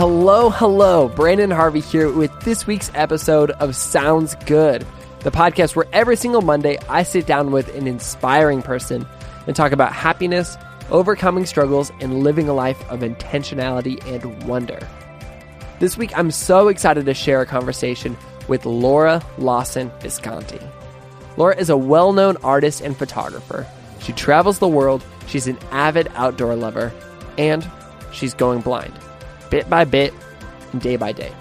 Hello, hello. Brandon Harvey here with this week's episode of Sounds Good, the podcast where every single Monday I sit down with an inspiring person and talk about happiness, overcoming struggles, and living a life of intentionality and wonder. This week I'm so excited to share a conversation with Laura Lawson Visconti. Laura is a well known artist and photographer. She travels the world, she's an avid outdoor lover, and she's going blind bit by bit and day by day.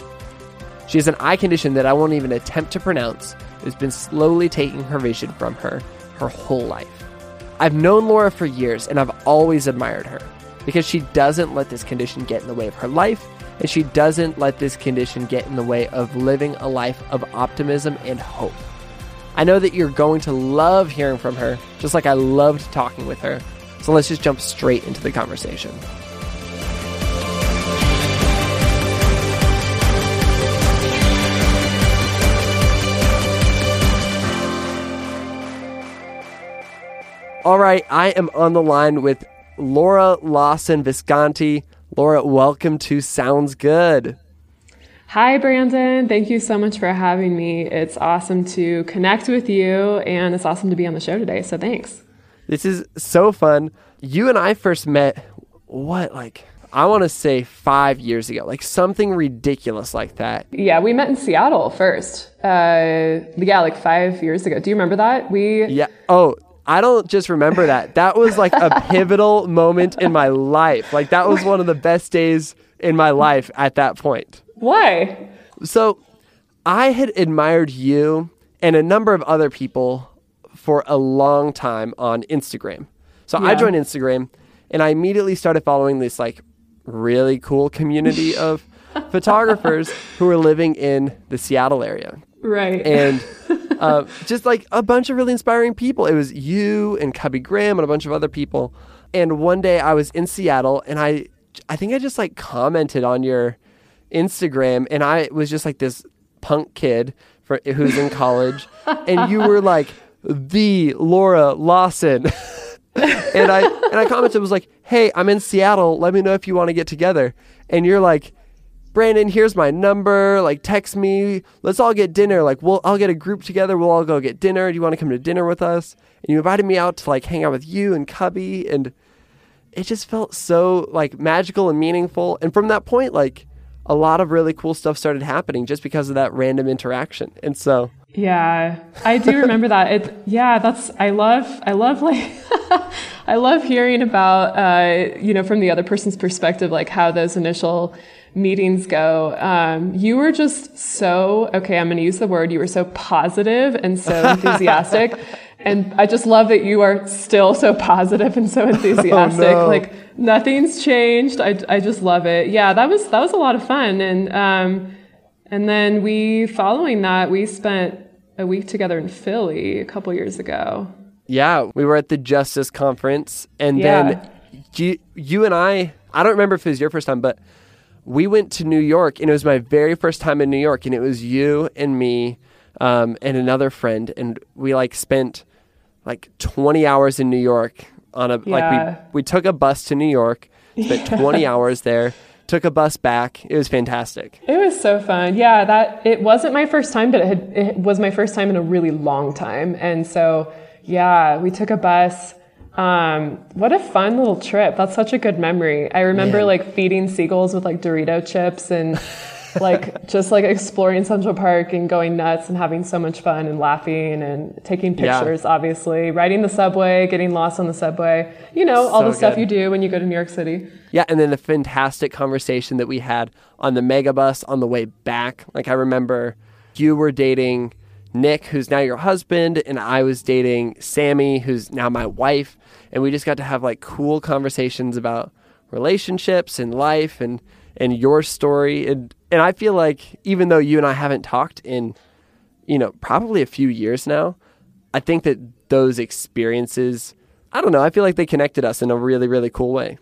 She has an eye condition that I won't even attempt to pronounce. It's been slowly taking her vision from her her whole life. I've known Laura for years and I've always admired her because she doesn't let this condition get in the way of her life and she doesn't let this condition get in the way of living a life of optimism and hope. I know that you're going to love hearing from her, just like I loved talking with her. So let's just jump straight into the conversation. All right, I am on the line with Laura Lawson Visconti. Laura, welcome to Sounds Good. Hi, Brandon. Thank you so much for having me. It's awesome to connect with you, and it's awesome to be on the show today. So thanks. This is so fun. You and I first met, what, like, I want to say five years ago, like something ridiculous like that. Yeah, we met in Seattle first. Uh, yeah, like five years ago. Do you remember that? We yeah. Oh, I don't just remember that. That was like a pivotal moment in my life. Like that was one of the best days in my life at that point. Why? So, I had admired you and a number of other people for a long time on Instagram. So, yeah. I joined Instagram and I immediately started following this like really cool community of photographers who were living in the Seattle area. Right. And uh, just like a bunch of really inspiring people. It was you and Cubby Graham and a bunch of other people. And one day I was in Seattle and I, I think I just like commented on your Instagram and I was just like this punk kid for, who's in college. and you were like the Laura Lawson. and I and I commented was like, "Hey, I'm in Seattle. Let me know if you want to get together." And you're like, Brandon, here's my number. Like, text me. Let's all get dinner. Like, we'll I'll get a group together. We'll all go get dinner. Do you want to come to dinner with us? And you invited me out to like hang out with you and Cubby, and it just felt so like magical and meaningful. And from that point, like a lot of really cool stuff started happening just because of that random interaction. And so yeah, I do remember that. It yeah, that's I love I love like I love hearing about uh, you know from the other person's perspective like how those initial meetings go, um, you were just so, okay, I'm going to use the word, you were so positive and so enthusiastic. and I just love that you are still so positive and so enthusiastic. Oh, no. Like nothing's changed. I, I just love it. Yeah, that was, that was a lot of fun. And, um, and then we, following that, we spent a week together in Philly a couple years ago. Yeah, we were at the Justice Conference, and yeah. then you, you and I, I don't remember if it was your first time, but we went to New York, and it was my very first time in New York, and it was you and me um, and another friend, and we like spent like 20 hours in New York on a yeah. like we we took a bus to New York, spent yeah. 20 hours there, took a bus back. It was fantastic. It was so fun. Yeah, that it wasn't my first time, but it, had, it was my first time in a really long time, and so yeah, we took a bus um, what a fun little trip. That's such a good memory. I remember like feeding seagulls with like Dorito chips and like just like exploring Central Park and going nuts and having so much fun and laughing and taking pictures, yeah. obviously, riding the subway, getting lost on the subway, you know, all the stuff you do when you go to New York City. Yeah, and then the fantastic conversation that we had on the megabus on the way back. Like I remember you were dating Nick, who's now your husband, and I was dating Sammy, who's now my wife, and we just got to have like cool conversations about relationships and life and and your story and and I feel like even though you and I haven't talked in you know probably a few years now, I think that those experiences I don't know, I feel like they connected us in a really really cool way.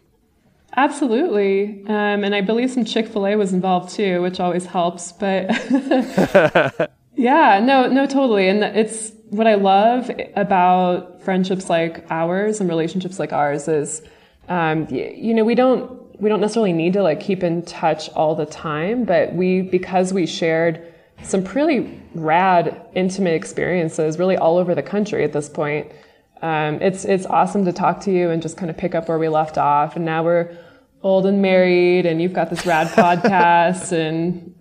Absolutely. Um, and I believe some Chick fil A was involved too, which always helps. But yeah, no, no, totally. And it's what I love about friendships like ours and relationships like ours is, um, you know, we don't, we don't necessarily need to like keep in touch all the time, but we, because we shared some pretty rad, intimate experiences really all over the country at this point. Um, it's it's awesome to talk to you and just kind of pick up where we left off. And now we're old and married, and you've got this rad podcast. And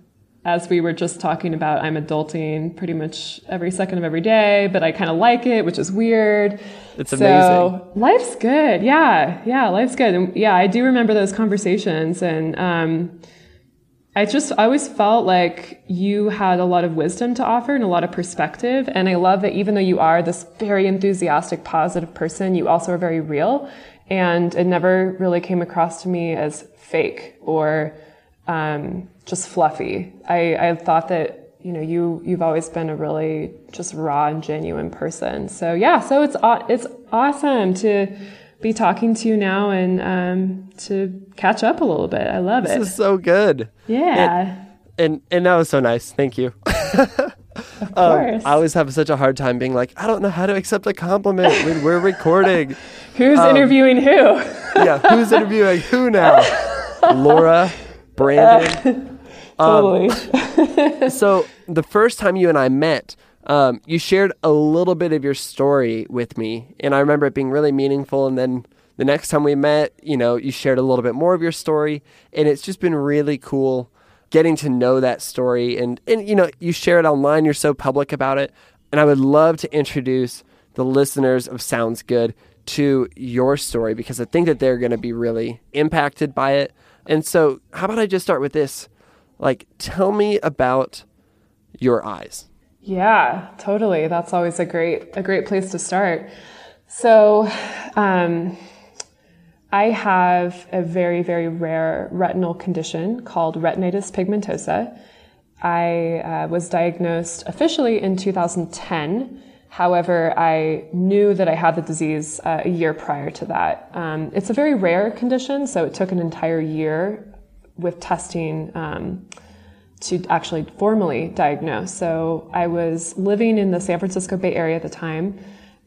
as we were just talking about, I'm adulting pretty much every second of every day, but I kind of like it, which is weird. It's amazing. So life's good. Yeah, yeah, life's good. And yeah, I do remember those conversations, and um, I just I always felt like you had a lot of wisdom to offer and a lot of perspective. And I love that even though you are this very enthusiastic, positive person, you also are very real. And it never really came across to me as fake or um, just fluffy. I, I thought that you know you you've always been a really just raw and genuine person. So yeah, so it's it's awesome to be talking to you now and um, to catch up a little bit. I love this it. This is so good. Yeah. And, and, and that was so nice. Thank you. of course. Um, I always have such a hard time being like, I don't know how to accept a compliment when we're recording. who's um, interviewing who? yeah, who's interviewing who now? Laura, Brandon. Uh, totally. Um, so the first time you and I met, um, you shared a little bit of your story with me, and I remember it being really meaningful. And then the next time we met, you know, you shared a little bit more of your story, and it's just been really cool getting to know that story. And and you know, you share it online. You're so public about it, and I would love to introduce the listeners of Sounds Good to your story because I think that they're going to be really impacted by it. And so, how about I just start with this? Like, tell me about your eyes. Yeah, totally. That's always a great a great place to start. So, um, I have a very very rare retinal condition called retinitis pigmentosa. I uh, was diagnosed officially in 2010. However, I knew that I had the disease uh, a year prior to that. Um, it's a very rare condition, so it took an entire year with testing. Um, to actually formally diagnose. So I was living in the San Francisco Bay Area at the time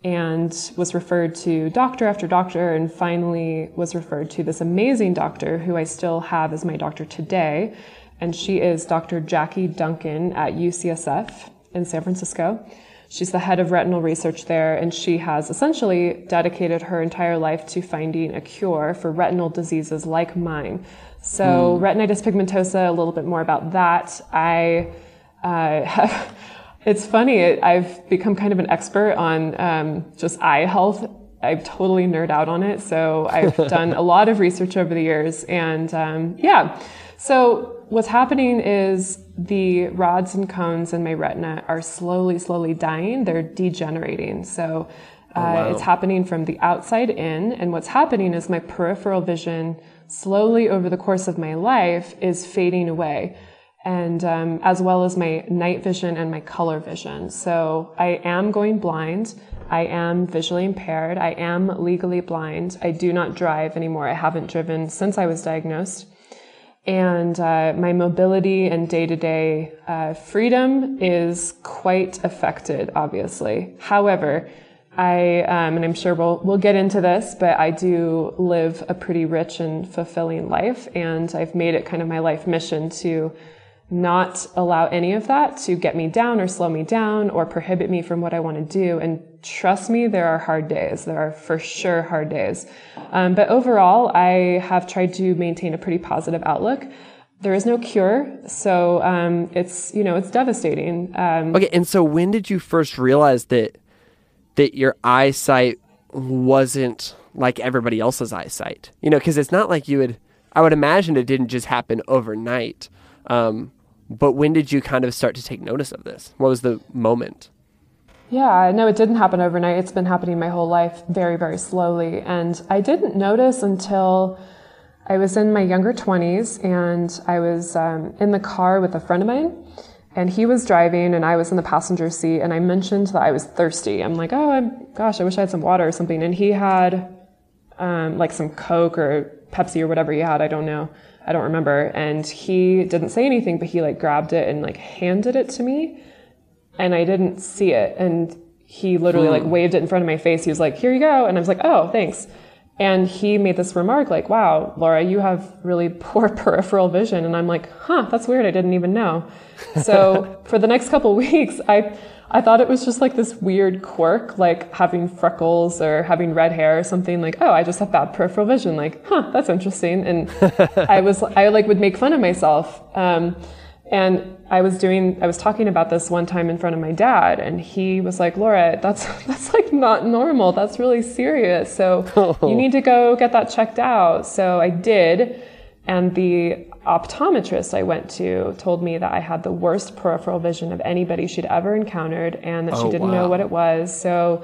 and was referred to doctor after doctor and finally was referred to this amazing doctor who I still have as my doctor today. And she is Dr. Jacque Duncan at UCSF in San Francisco. She's the head of retinal research there, and she has essentially dedicated her entire life to finding a cure for retinal diseases like mine. So mm. retinitis pigmentosa, a little bit more about that. I uh, have, it's funny, I've become kind of an expert on um, just eye health. I totally nerd out on it. So I've done a lot of research over the years. And um, yeah, so what's happening is the rods and cones in my retina are slowly, slowly dying. They're degenerating. So uh, oh, wow. it's happening from the outside in. And what's happening is my peripheral vision slowly over the course of my life is fading away. And um, as well as my night vision and my color vision. So I am going blind. I am visually impaired. I am legally blind. I do not drive anymore. I haven't driven since I was diagnosed. And uh, my mobility and day to day freedom is quite affected, obviously. However, I, um, and I'm sure we'll, we'll get into this, but I do live a pretty rich and fulfilling life. And I've made it kind of my life mission to not allow any of that to get me down or slow me down or prohibit me from what I want to do. And trust me, there are hard days. There are for sure hard days. Um, but overall, I have tried to maintain a pretty positive outlook. there is no cure, so um, it's you know it's devastating. Um, okay, and so when did you first realize that that your eyesight wasn't like everybody else's eyesight? You know, because it's not like you would. I would imagine it didn't just happen overnight. Um, but when did you kind of start to take notice of this? What was the moment? Yeah, no, it didn't happen overnight. It's been happening my whole life very, very slowly. And I didn't notice until I was in my younger 20s and I was um, in the car with a friend of mine. And he was driving and I was in the passenger seat. And I mentioned that I was thirsty. I'm like, oh, I'm, gosh, I wish I had some water or something. And he had um, like some Coke or Pepsi or whatever he had. I don't know. I don't remember. And he didn't say anything, but he like grabbed it and like handed it to me. And I didn't see it. And he literally hmm. like waved it in front of my face. He was like, here you go. And I was like, oh, thanks. And he made this remark like, wow, Laura, you have really poor peripheral vision. And I'm like, huh, that's weird. I didn't even know. So for the next couple weeks, I, I thought it was just like this weird quirk, like having freckles or having red hair or something like, oh, I just have bad peripheral vision. Like, huh, that's interesting. And I was, I like would make fun of myself. Um, and I was doing, I was talking about this one time in front of my dad and he was like, Laura, that's, that's like not normal. That's really serious. So you need to go get that checked out. So I did. And the optometrist I went to told me that I had the worst peripheral vision of anybody she'd ever encountered and that oh, she didn't wow. know what it was. So,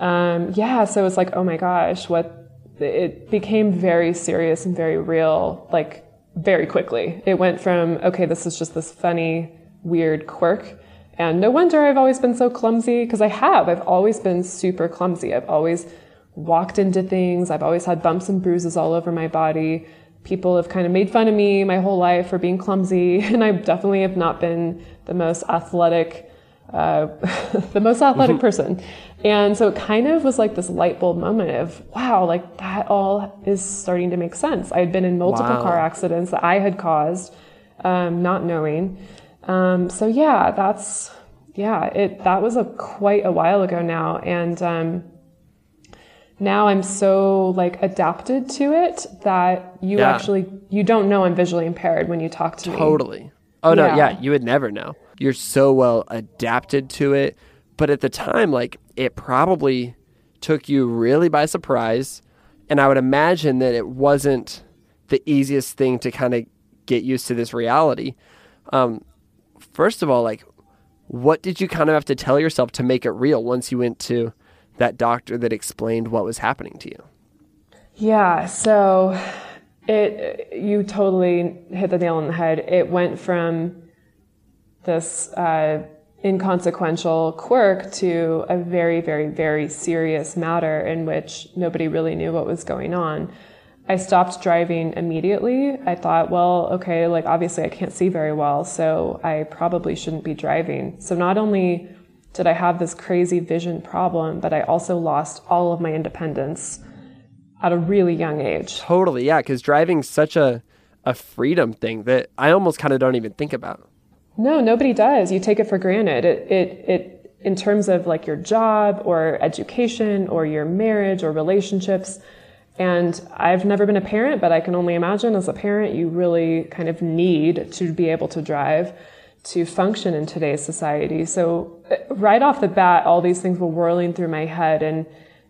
um, yeah, so it was like, oh my gosh, what, it became very serious and very real, like very quickly. It went from, okay, this is just this funny, weird quirk. And no wonder I've always been so clumsy because I have. I've always been super clumsy. I've always walked into things. I've always had bumps and bruises all over my body people have kind of made fun of me my whole life for being clumsy, and I definitely have not been the most athletic, uh, the most athletic mm-hmm. person. And so it kind of was like this light bulb moment of, wow, like that all is starting to make sense. I had been in multiple wow. car accidents that I had caused, um, not knowing. Um, so yeah, that's yeah, it that was a quite a while ago now, and um, now I'm so like adapted to it that you yeah. actually you don't know I'm visually impaired when you talk to totally. me. Totally. Oh yeah. no, yeah, you would never know. You're so well adapted to it, but at the time like it probably took you really by surprise and I would imagine that it wasn't the easiest thing to kind of get used to this reality. Um, first of all, like what did you kind of have to tell yourself to make it real once you went to that doctor that explained what was happening to you? Yeah, so it you totally hit the nail on the head. It went from this uh, inconsequential quirk to a very, very, very serious matter in which nobody really knew what was going on. I stopped driving immediately. I thought, well, okay, like obviously I can't see very well, so I probably shouldn't be driving. So not only did I have this crazy vision problem, but I also lost all of my independence at a really young age. Totally, yeah, because driving's such a a freedom thing that I almost kind of don't even think about. No, nobody does. You take it for granted. It it it in terms of like your job or education or your marriage or relationships. And I've never been a parent, but I can only imagine as a parent, you really kind of need to be able to drive to function in today's society. So uh, right off the bat, all these things were whirling through my head and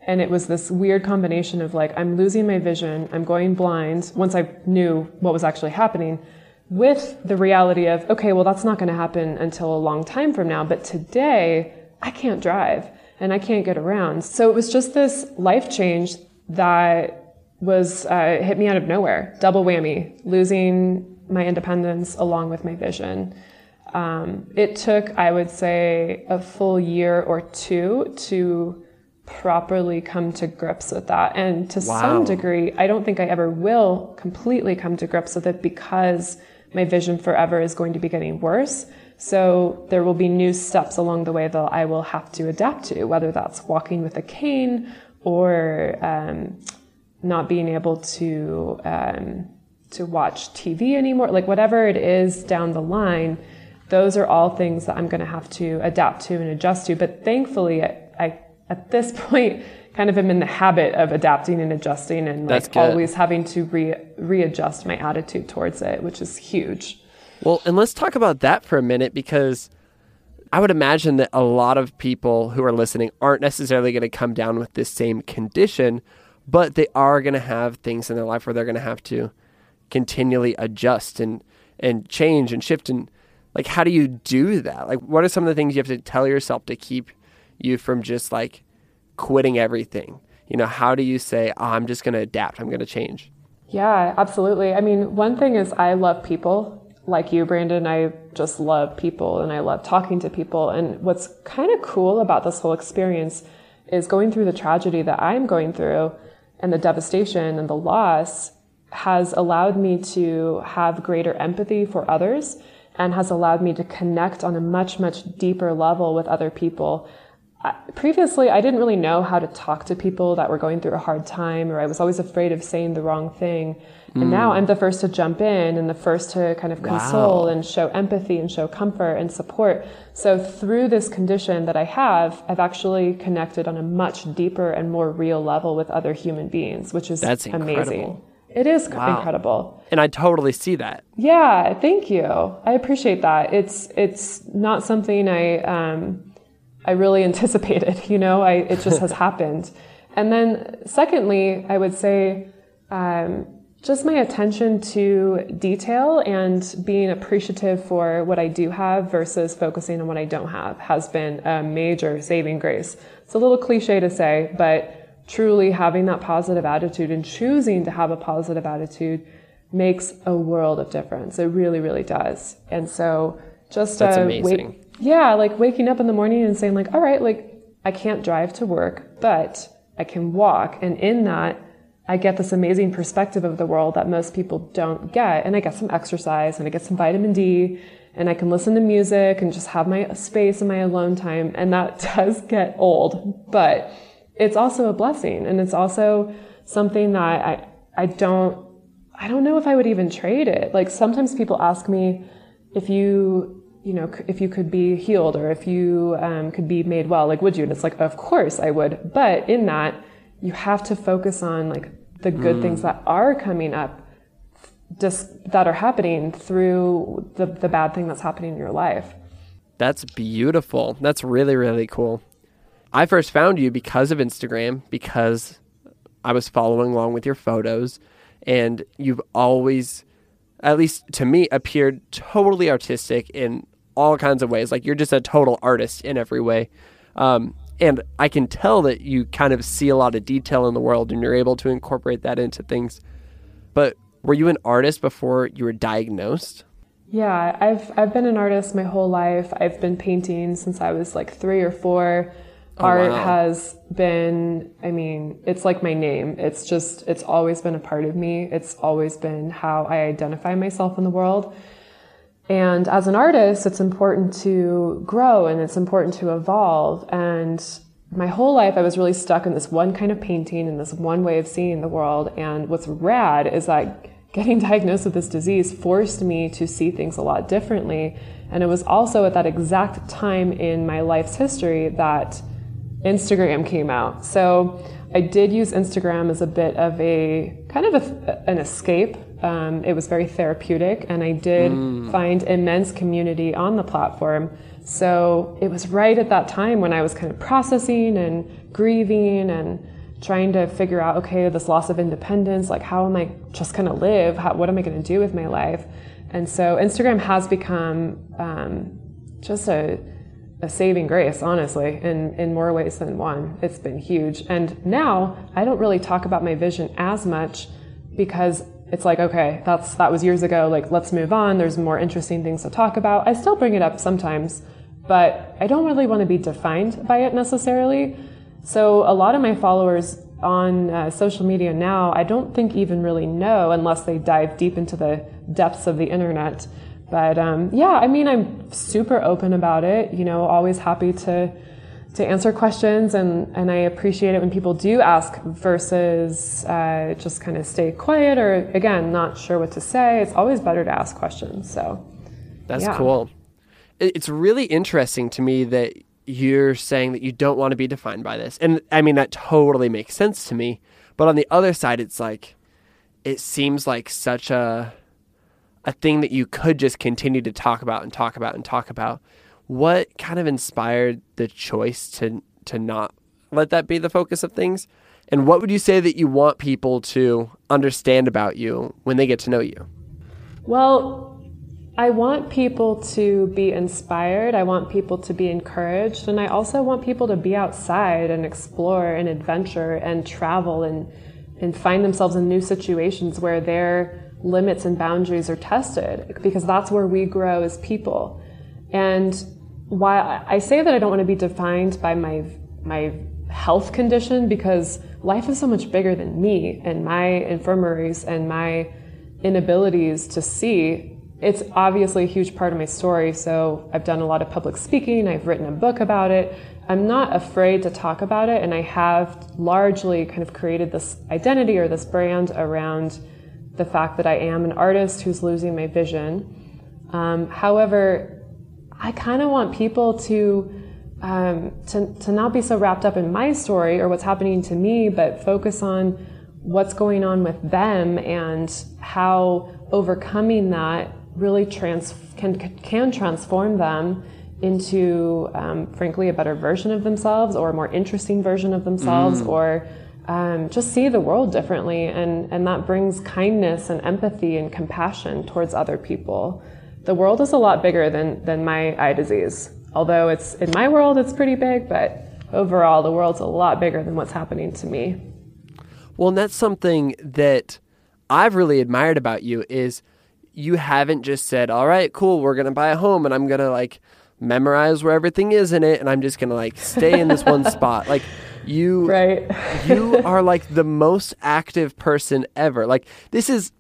and it was this weird combination of like I'm losing my vision, I'm going blind once I knew what was actually happening with the reality of okay, well that's not going to happen until a long time from now, but today I can't drive and I can't get around. So it was just this life change that was uh, hit me out of nowhere, double whammy, losing my independence along with my vision. Um, it took, I would say, a full year or two to properly come to grips with that. And to wow. some degree, I don't think I ever will completely come to grips with it because my vision forever is going to be getting worse. So there will be new steps along the way that I will have to adapt to, whether that's walking with a cane or um, not being able to um, to watch TV anymore, like whatever it is down the line those are all things that I'm going to have to adapt to and adjust to. But thankfully, I, I, at this point kind of am in the habit of adapting and adjusting and like always having to re- readjust my attitude towards it, which is huge. Well, and let's talk about that for a minute because I would imagine that a lot of people who are listening aren't necessarily going to come down with this same condition, but they are going to have things in their life where they're going to have to continually adjust and and change and shift and like how do you do that? Like what are some of the things you have to tell yourself to keep you from just like quitting everything? You know, how do you say, oh, I'm just going to adapt, I'm going to change? Yeah, absolutely. I mean, one thing is I love people. Like you, Brandon, I just love people and I love talking to people. And what's kind of cool about this whole experience is going through the tragedy that I'm going through and the devastation and the loss has allowed me to have greater empathy for others and has allowed me to connect on a much, much deeper level with other people previously I didn't really know how to talk to people that were going through a hard time or I was always afraid of saying the wrong thing. And now hmm. I'm the first to jump in and the first to kind of console wow. and show empathy and show comfort and support. So through this condition that I have, I've actually connected on a much deeper and more real level with other human beings, which is That's amazing. It is wow. incredible. And I totally see that. Yeah, thank you. I appreciate that. It's it's not something I um, I really anticipated. You know, I, it just has happened. And then, secondly, I would say um, just my attention to detail and being appreciative for what I do have versus focusing on what I don't have has been a major saving grace. It's a little cliche to say, but truly having that positive attitude and choosing to have a positive attitude makes a world of difference. It really, really does. And so, just That's uh, amazing. wait yeah, like waking up in the morning and saying like, all right, like I can't drive to work, but I can walk. And in that, I get this amazing perspective of the world that most people don't get. And I get some exercise and I get some vitamin D and I can listen to music and just have my space and my alone time. And that does get old, but it's also a blessing. And it's also something that I, I don't, I don't know if I would even trade it. Like sometimes people ask me if you you know, if you could be healed or if you um, could be made well, like, would you? And it's like, of course I would. But in that, you have to focus on like the good mm. things that are coming up, just that are happening through the, the bad thing that's happening in your life. That's beautiful. That's really, really cool. I first found you because of Instagram, because I was following along with your photos, and you've always, at least to me, appeared totally artistic in all kinds of ways. Like you're just a total artist in every way. Um, and I can tell that you kind of see a lot of detail in the world and you're able to incorporate that into things. But were you an artist before you were diagnosed? Yeah, I've I've been an artist my whole life. I've been painting since I was like 3 or 4. Oh, Art wow. has been, I mean, it's like my name. It's just, it's always been a part of me. It's always been how I identify myself in the world. And as an artist, it's important to grow and it's important to evolve. And my whole life, I was really stuck in this one kind of painting and this one way of seeing the world. And what's rad is that getting diagnosed with this disease forced me to see things a lot differently. And it was also at that exact time in my life's history that Instagram came out. So I did use Instagram as a bit of a kind of a, an escape um, it was very therapeutic, and I did mm. find immense community on the platform. So it was right at that time when I was kind of processing and grieving and trying to figure out okay, this loss of independence, like how am I just going to live? How, what am I going to do with my life? And so Instagram has become um, just a, a saving grace, honestly, in, in more ways than one. It's been huge. And now I don't really talk about my vision as much because it's like okay that's that was years ago like let's move on there's more interesting things to talk about i still bring it up sometimes but i don't really want to be defined by it necessarily so a lot of my followers on uh, social media now i don't think even really know unless they dive deep into the depths of the internet but um, yeah i mean i'm super open about it you know always happy to to answer questions and, and I appreciate it when people do ask versus uh, just kind of stay quiet or again not sure what to say. It's always better to ask questions. So that's yeah. cool. It's really interesting to me that you're saying that you don't want to be defined by this. And I mean, that totally makes sense to me. But on the other side, it's like, it seems like such a, a thing that you could just continue to talk about and talk about and talk about. What kind of inspired the choice to, to not let that be the focus of things? And what would you say that you want people to understand about you when they get to know you? Well, I want people to be inspired. I want people to be encouraged. And I also want people to be outside and explore and adventure and travel and, and find themselves in new situations where their limits and boundaries are tested because that's where we grow as people. And while I say that I don't want to be defined by my, my health condition because life is so much bigger than me and my infirmaries and my inabilities to see it's obviously a huge part of my story. So I've done a lot of public speaking, I've written a book about it. I'm not afraid to talk about it, and I have largely kind of created this identity or this brand around the fact that I am an artist who's losing my vision. Um, however, I kind of want people to, um, to to not be so wrapped up in my story or what's happening to me, but focus on what's going on with them and how overcoming that really trans- can, can transform them into, um, frankly, a better version of themselves or a more interesting version of themselves mm. or um, just see the world differently. And, and that brings kindness and empathy and compassion towards other people. The world is a lot bigger than, than my eye disease. Although it's in my world, it's pretty big, but overall, the world's a lot bigger than what's happening to me. Well, and that's something that I've really admired about you is – you haven't just said, all right, cool, we're to buy a home and I'm to like memorize where everything is in it and I'm just going to like stay in this one spot. Like you right. you are like the most active person ever. Like this is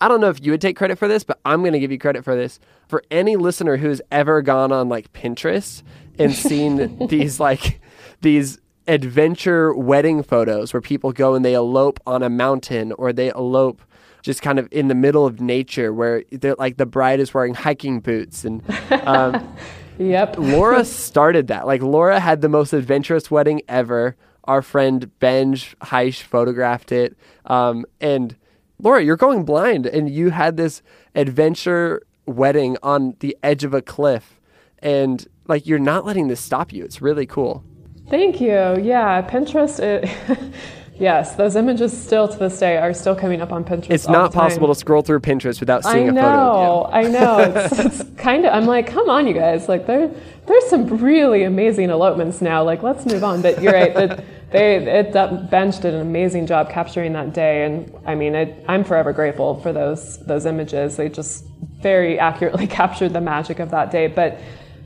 I don't know if you would take credit for this, but I'm going to give you credit for this. For any listener who's ever gone on like Pinterest and seen these like these adventure wedding photos where people go and they elope on a mountain or they elope just kind of in the middle of nature where they're like the bride is wearing hiking boots and um, yep. Laura started that. Like laura had the most adventurous wedding ever. Our friend Benj Haisch photographed it. Um, and laura you're going blind and you had this adventure wedding on the edge of a cliff. And like you're not letting this stop you. It's really cool. Thank you. Yeah pinterest it Yes, those images still to this day are still coming up on Pinterest. It's not possible to scroll through Pinterest without seeing know, a photo you. I know. It's, it's kind of. I'm like, come on, you guys. Like, there, there's some really amazing elopements now. Like, let's move on. But you're right. That they, it, that Benj did an amazing job capturing that day, and I mean, it, I'm forever grateful for those those images. They just very accurately captured the magic of that day. But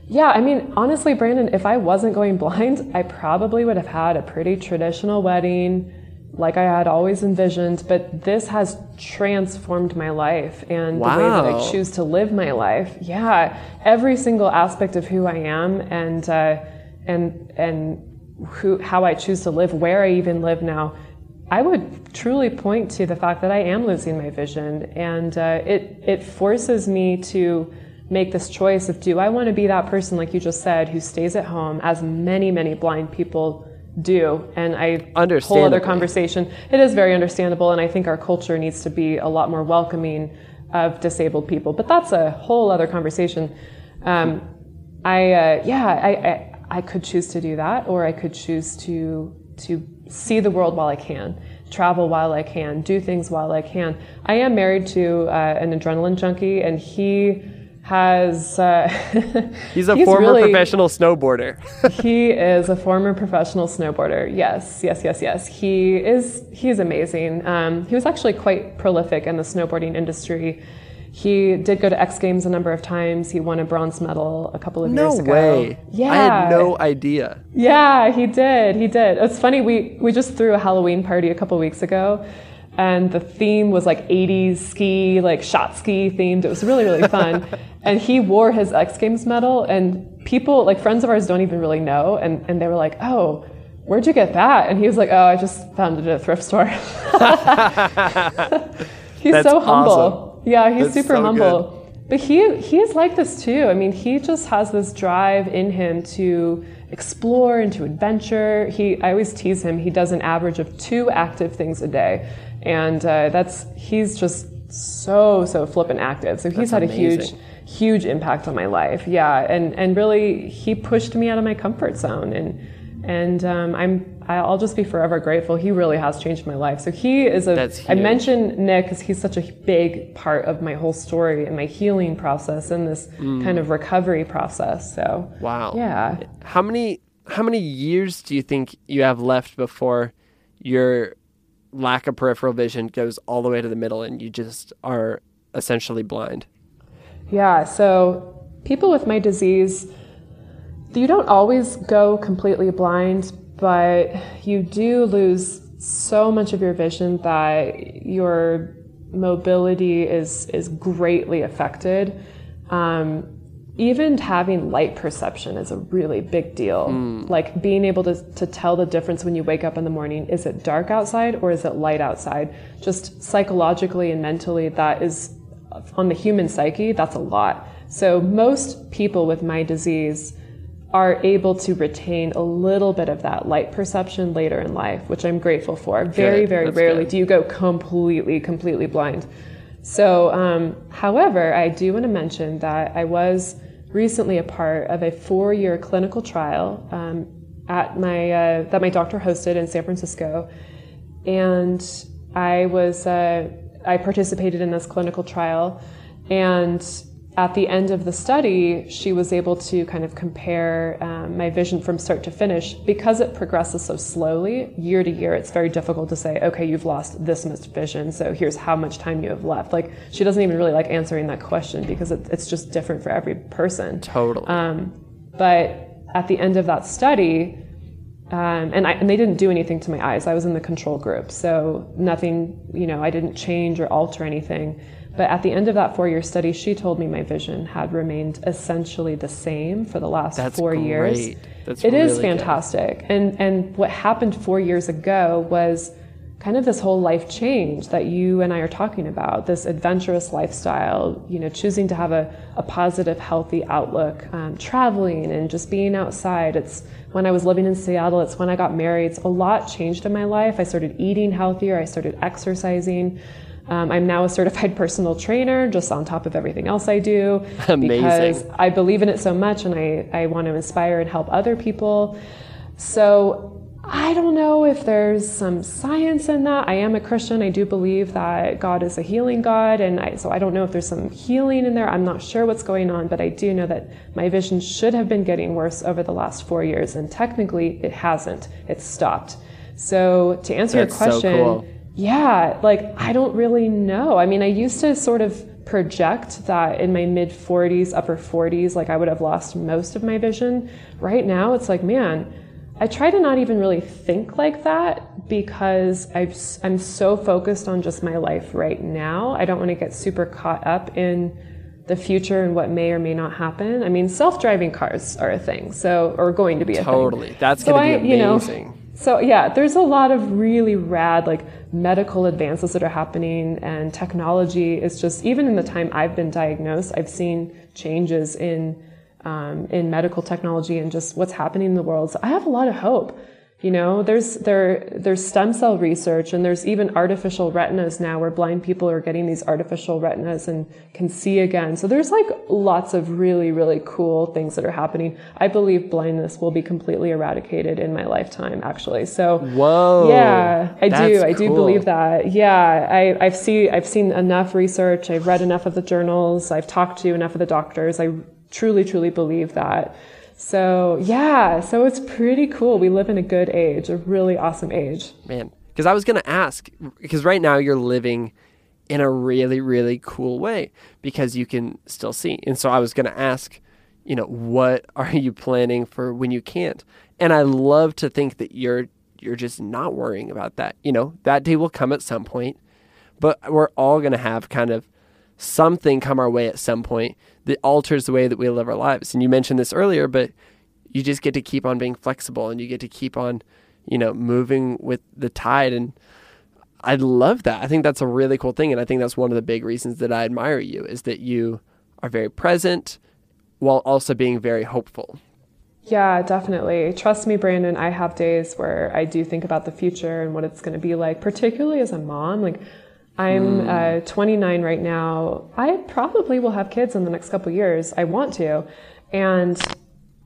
yeah, I mean, honestly, Brandon, if I wasn't going blind, I probably would have had a pretty traditional wedding like I had always envisioned, but this has transformed my life and wow. the way that I choose to live my life. Yeah, every single aspect of who I am and uh, and and who how I choose to live, where I even live now. I would truly point to the fact that I am losing my vision, and uh, it it forces me to make this choice of do I want to be that person, like you just said, who stays at home, as many many blind people do and i whole other conversation. It is very understandable and i think our culture needs to be a lot more welcoming of disabled people but that's a whole other conversation. Um, i uh, yeah I, I, I could choose to do that or i could choose to to see the world while i can travel while i can do things while i can. I am married to uh, an adrenaline junkie and he has uh, he's a he's former really, professional snowboarder he is a former professional snowboarder yes yes yes yes he is he's amazing um, he was actually quite prolific in the snowboarding industry he did go to X Games a number of times. He won a bronze medal a couple of no years ago. No way. Yeah. I had no idea. Yeah, he did. He did. It's funny. We we just threw a Halloween party a couple weeks ago, and the theme was like 80s ski, like shot ski themed. It was really, really fun. and he wore his X Games medal, and people, like friends of ours, don't even really know. And, and they were like, oh, where'd you get that? And he was like, oh, I just found it at a thrift store. he's That's so humble. Awesome. Yeah, he's That's super so humble. Good. But he he is like this too. I mean, he just has this drive in him to explore and to adventure. He I always tease him. He does an average of two active things a day, and uh, that's he's just so so flippant active. So he's That's had amazing. a huge huge impact on my life. Yeah, and and really he pushed me out of my comfort zone and. And um, I'm, I'll just be forever grateful. He really has changed my life. So he is a. That's I mentioned Nick because he's such a big part of my whole story and my healing process and this kind of recovery process. So Mm. Wow. yeah. How many how many years do you think you have left before your lack of peripheral vision goes all the way to the middle and you just are essentially blind? Yeah, so people with my disease, you don't always go completely blind, but you do lose so much of your vision that your mobility is is greatly affected. Um, even having light perception is a really big deal. Like being able to, to tell the difference when you wake up in the morning is it dark outside or is it light outside? Just psychologically and mentally, that is on the human psyche, that's a lot. So most people with my disease are able to retain a little bit of that light perception later in life, which I'm grateful for. Very, Good. very That's rarely good. do you go completely, completely blind. So, um, however, I do want to mention that I was recently a part of a four-year clinical trial um, at my uh, that my doctor hosted in San Francisco, and I was uh, I participated in this clinical trial, and at the end of the study, she was able to kind of compare um, my vision from start to finish because it progresses so slowly year to year. It's very difficult to say, okay, you've lost this much vision, so here's how much time you have left. Like she doesn't even really like answering that question because it, it's just different for every person. Totally. Um, but at the end of that study, um, and, I, and they didn't do anything to my eyes. I was in the control group, so nothing, you know, I didn't change or alter anything. But at the end of that four year study, she told me my vision had remained essentially the same for the last That's four years. great. That's It is really good. fantastic. And, and what happened four years ago was kind of this whole life change that you and I are talking about this adventurous lifestyle, you know, choosing to have a, a positive, healthy outlook, um, traveling and just being outside. It's when I was living in Seattle, it's when I got married. It's a lot changed in my life. I started eating healthier, I started exercising. Um, I'm now a certified personal trainer, just on top of everything else I do. Amazing. Because I believe in it so much and I, I want to inspire and help other people. So I don't know if there's some science in that. I am a Christian. I do believe that God is a healing God. And I, so I don't know if there's some healing in there. I'm not sure what's going on, but I do know that my vision should have been getting worse over the last four years. And technically, it hasn't. It's stopped. So to answer That's your so question, cool. Yeah, like I don't really know. I mean, I used to sort of project that in my mid 40s, upper 40s, like I would have lost most of my vision. Right now, it's like, man, I try to not even really think like that because I've, s- I'm so focused on just my life right now. I don't want to get super caught up in the future and what may or may not happen. I mean, self-driving cars are a thing, so or going to be a thing. Totally. That's So going to be I- you know, amazing. So yeah, there's a lot of really rad like medical advances that are happening and technology is just even in the time I've been diagnosed, I've seen changes in um, in medical technology and just what's happening in the world. So I have a lot of hope. You know, there's there there's stem cell research and there's even artificial retinas now where blind people are getting these artificial retinas and can see again. So there's like lots of really really cool things that are happening. I believe blindness will be completely eradicated in my lifetime actually. So Whoa. yeah, I do. I do believe that. Yeah, I, I've seen I've seen enough research. I've read enough of the journals. I've talked to enough of the doctors. I truly, truly believe that. So yeah, so it's pretty cool. We live in a good age, a really awesome age. Man, because I was going to ask, because right now you're living in a really, really cool way because you can still see. And so I was going to ask, you know, what are you planning for when you can't? And I love to think that you're you're just not worrying about that. You know, that day will come at some point, but we're all going to have kind of something come our way at some point that alters the way that we live our lives. And you mentioned this earlier, but you just get to keep on being flexible and you get to keep on, you know, moving with the tide. And I love that. I think that's a really cool thing. And I think that's one of the big reasons that I admire you is that you are very present while also being very hopeful. Yeah, definitely. Trust me, Brandon, I have days where I do think about the future and what it's going to be like, particularly as a mom. Like, I'm mm. uh, 29 right now. I probably will have kids in the next couple years. I want to. And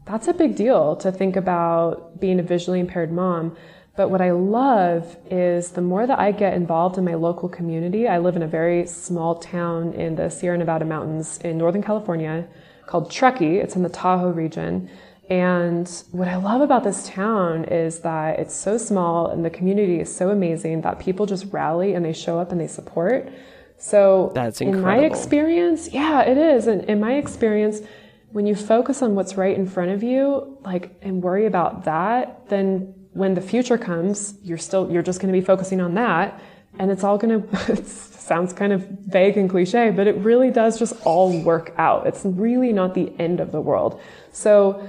that's a big deal to think about being a visually impaired mom. But what I love is the more that I get involved in my local community, I live in a very small town in the Sierra Nevada mountains in Northern California called Truckee. It's in the Tahoe region. And what I love about this town is that it's so small and the community is so amazing that people just rally and they show up and they support. So that's incredible. In my experience, yeah, it is. And in my experience, when you focus on what's right in front of you, like, and worry about that, then when the future comes, you're still, you're just going to be focusing on that. And it's all going to, it sounds kind of vague and cliche, but it really does just all work out. It's really not the end of the world. So,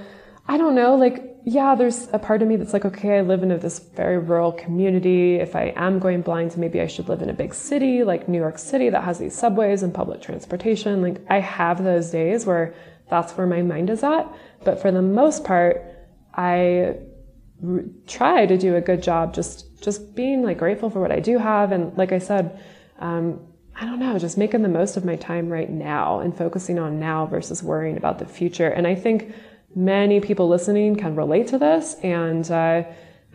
I don't know, like, yeah, there's a part of me that's like, okay, I live in this very rural community. If I am going blind, maybe I should live in a big city like New York City that has these subways and public transportation. Like, I have those days where that's where my mind is at. But for the most part, I r- try to do a good job just, just being like grateful for what I do have. And like I said, um, I don't know, just making the most of my time right now and focusing on now versus worrying about the future. And I think many people listening can relate to this. And, uh,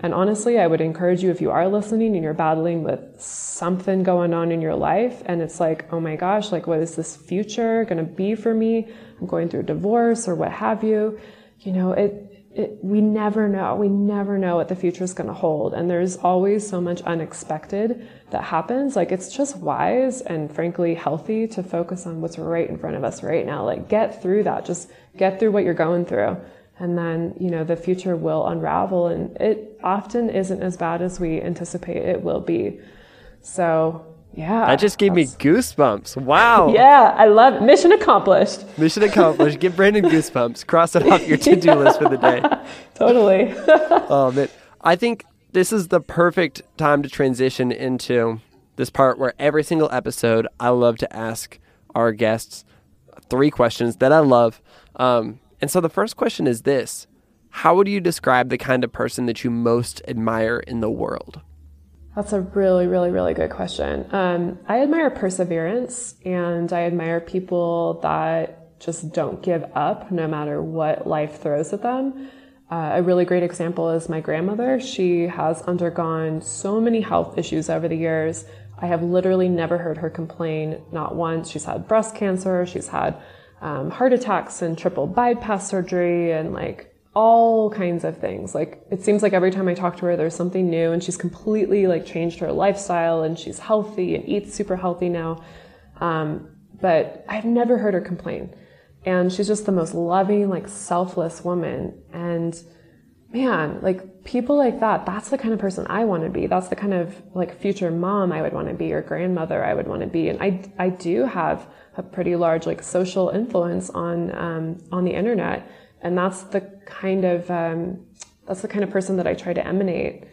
and honestly, I would encourage you if you are listening and you're battling with something going on in your life and it's like, oh my gosh, like what is this future going to be for me? I'm going through a divorce or what have you. You know, it, it, we never know. We never know what the future is going to hold. And there's always so much unexpected that happens. Like it's just wise and frankly healthy to focus on what's right in front of us right now. Like get through that. Just get through what you're going through. And then, you know, the future will unravel and it often isn't as bad as we anticipate it will be. So yeah. That just gave me goosebumps. Wow. yeah, I love. Mission accomplished. Mission accomplished. Give Branden goosebumps. Cross it off your to do yeah. list for the day. totally. oh, man. I think this is the perfect time to transition into this part where every single episode I love to ask our guests three questions that I love. Um, and so the first question is this How would you describe the kind of person that you most admire in the world? That's a really, really, really good question. Um, I admire perseverance and I admire people that just don't give up no matter what life throws at them. Uh, a really great example is my grandmother. She has undergone so many health issues over the years. I have literally never heard her complain, not once. She's had breast cancer, she's had um, heart attacks and triple bypass surgery, and like all kinds of things. Like it seems like every time I talk to her, there's something new, and she's completely like changed her lifestyle, and she's healthy and eats super healthy now. Um, but I've never heard her complain, and she's just the most loving, like selfless woman. And man, like people like that, that's the kind of person I want to be. That's the kind of like future mom I would want to be, or grandmother I would want to be. And I I do have a pretty large like social influence on um, on the internet and that's the kind of um, that's the kind of person that I try to emanate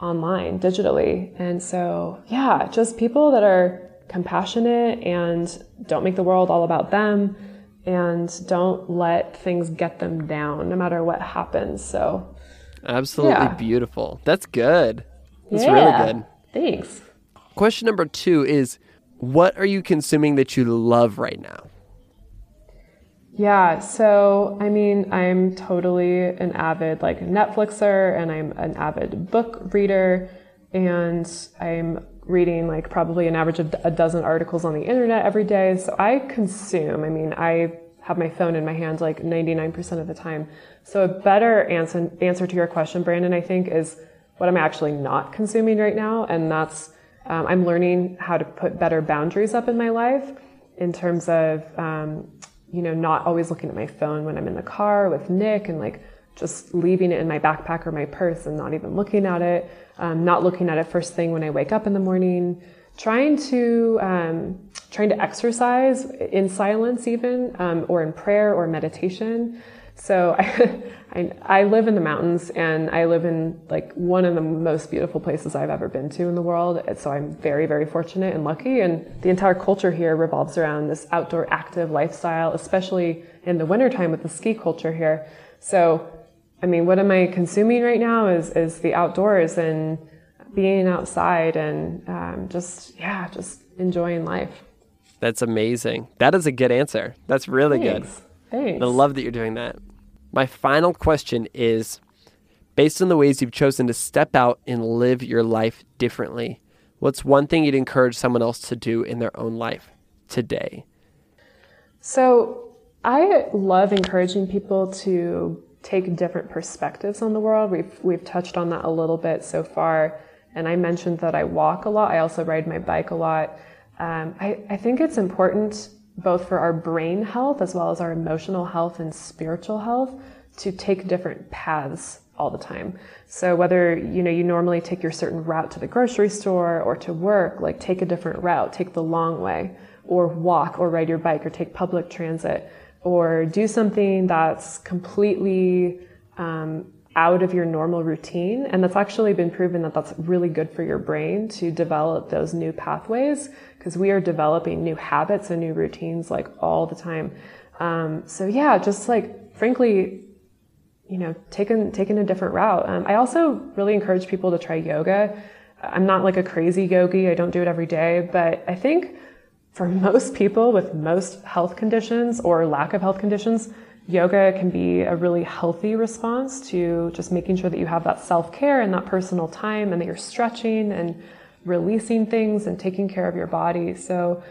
online digitally. And so, yeah, just people that are compassionate and don't make the world all about them and don't let things get them down no matter what happens. So, absolutely yeah. beautiful. That's good. That's yeah, really good. Thanks. Question number 2 is what are you consuming that you love right now? Yeah, so I mean, I'm totally an avid like Netflixer and I'm an avid book reader and I'm reading like probably an average of a dozen articles on the internet every day. So I consume, I mean, I have my phone in my hand like 99% of the time. So a better answer answer to your question, Branden, I think is what I'm actually not consuming right now and that's um, I'm learning how to put better boundaries up in my life in terms of um, you know, not always looking at my phone when I'm in the car with Nick and like just leaving it in my backpack or my purse and not even looking at it, um, not looking at it first thing when I wake up in the morning, trying to um, trying to exercise in silence even um, or in prayer or meditation, So I, I, I live in the mountains and I live in like one of the most beautiful places I've ever been to in the world. So I'm very, very fortunate and lucky. And the entire culture here revolves around this outdoor active lifestyle, especially in the wintertime with the ski culture here. So, I mean, what am I consuming right now is, is the outdoors and being outside and um, just, yeah, just enjoying life. That's amazing. That is a good answer. That's really Thanks. good. Thanks. I love that you're doing that. My final question is based on the ways you've chosen to step out and live your life differently, what's one thing you'd encourage someone else to do in their own life today? So I love encouraging people to take different perspectives on the world. We've we've touched on that a little bit so far, and I mentioned that I walk a lot. I also ride my bike a lot. Um, I, I think it's important both for our brain health as well as our emotional health and spiritual health to take different paths all the time. So whether you know you normally take your certain route to the grocery store or to work, like take a different route, take the long way, or walk or ride your bike or take public transit, or do something that's completely um, out of your normal routine. And that's actually been proven that that's really good for your brain to develop those new pathways because we are developing new habits and new routines like all the time. Um, so yeah, just like frankly, you know, taking taking a different route. Um, I also really encourage people to try yoga. I'm not like a crazy yogi. I don't do it every day, but I think for most people with most health conditions or lack of health conditions, yoga can be a really healthy response to just making sure that you have that self care and that personal time and that you're stretching and releasing things and taking care of your body. So,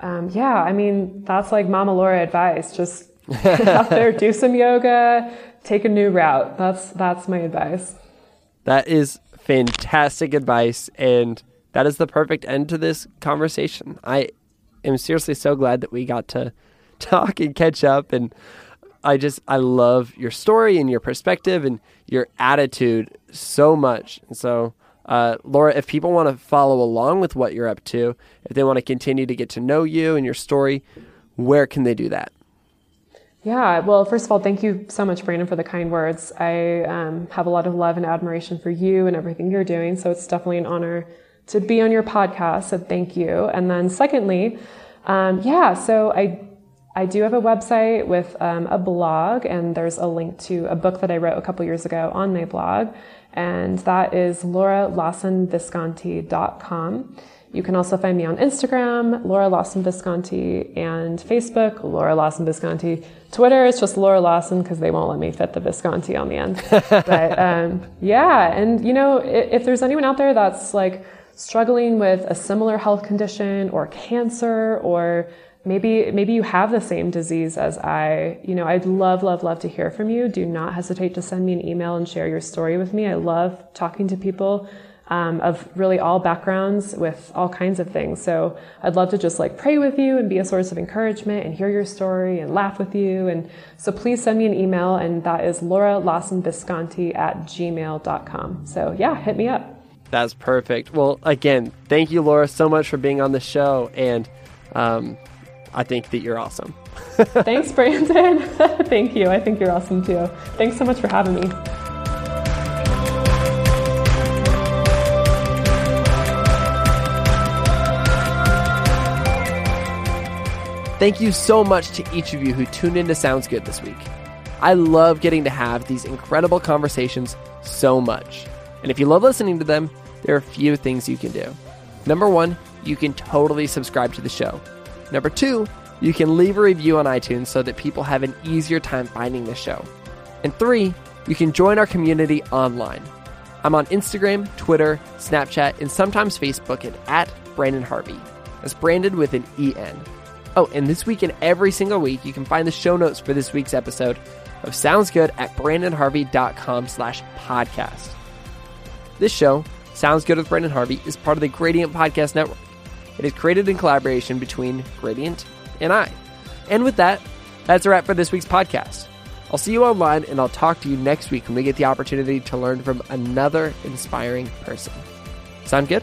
um, yeah, I mean, that's like Mama Laura advice. Just get out there, do some yoga, take a new route. That's, that's my advice. That is fantastic advice. And that is the perfect end to this conversation. I am seriously so glad that we got to talk and catch up. And I just, I love your story and your perspective and your attitude so much. And so, uh, Laura, if people want to follow along with what you're up to, if they want to continue to get to know you and your story, where can they do that? Yeah, well, first of all, thank you so much, Branden, for the kind words. I um, have a lot of love and admiration for you and everything you're doing, so it's definitely an honor to be on your podcast. So thank you. And then, secondly, um, yeah, so I I do have a website with um, a blog, and there's a link to a book that I wrote a couple years ago on my blog, and that is lauralawsonvisconti.com. You can also find me on Instagram, Laura Lawson Visconti, and Facebook, Laura Lawson Visconti. Twitter is just Laura Lawson because they won't let me fit the Visconti on the end. but um, yeah, and you know, if, if there's anyone out there that's like struggling with a similar health condition or cancer or maybe maybe you have the same disease as I. You know, I'd love love love to hear from you. Do not hesitate to send me an email and share your story with me. I love talking to people um, of really all backgrounds with all kinds of things. So I'd love to just like pray with you and be a source of encouragement and hear your story and laugh with you. And so please send me an email and that is Laura Lawson Visconti at gmail.com. So yeah, hit me up. That's perfect. Well, again, thank you, Laura, so much for being on the show. And um, I think that you're awesome. Thanks, Branden. Thank you. I think you're awesome too. Thanks so much for having me. Thank you so much to each of you who tuned into Sounds Good this week. I love getting to have these incredible conversations so much. And if you love listening to them, there are a few things you can do. Number one, you can totally subscribe to the show. Number two, you can leave a review on iTunes so that people have an easier time finding the show. And three, you can join our community online. I'm on Instagram, Twitter, Snapchat, and sometimes Facebook at, at Branden Harvey. That's Branden with an EN. Oh, and this week and every single week, you can find the show notes for this week's episode of Sounds Good at brandenharvey.com slash podcast. This show, Sounds Good with Branden Harvey, is part of the Gradient Podcast Network. It is created in collaboration between Gradient and I. And with that, that's a wrap for this week's podcast. I'll see you online and I'll talk to you next week when we get the opportunity to learn from another inspiring person. Sound good?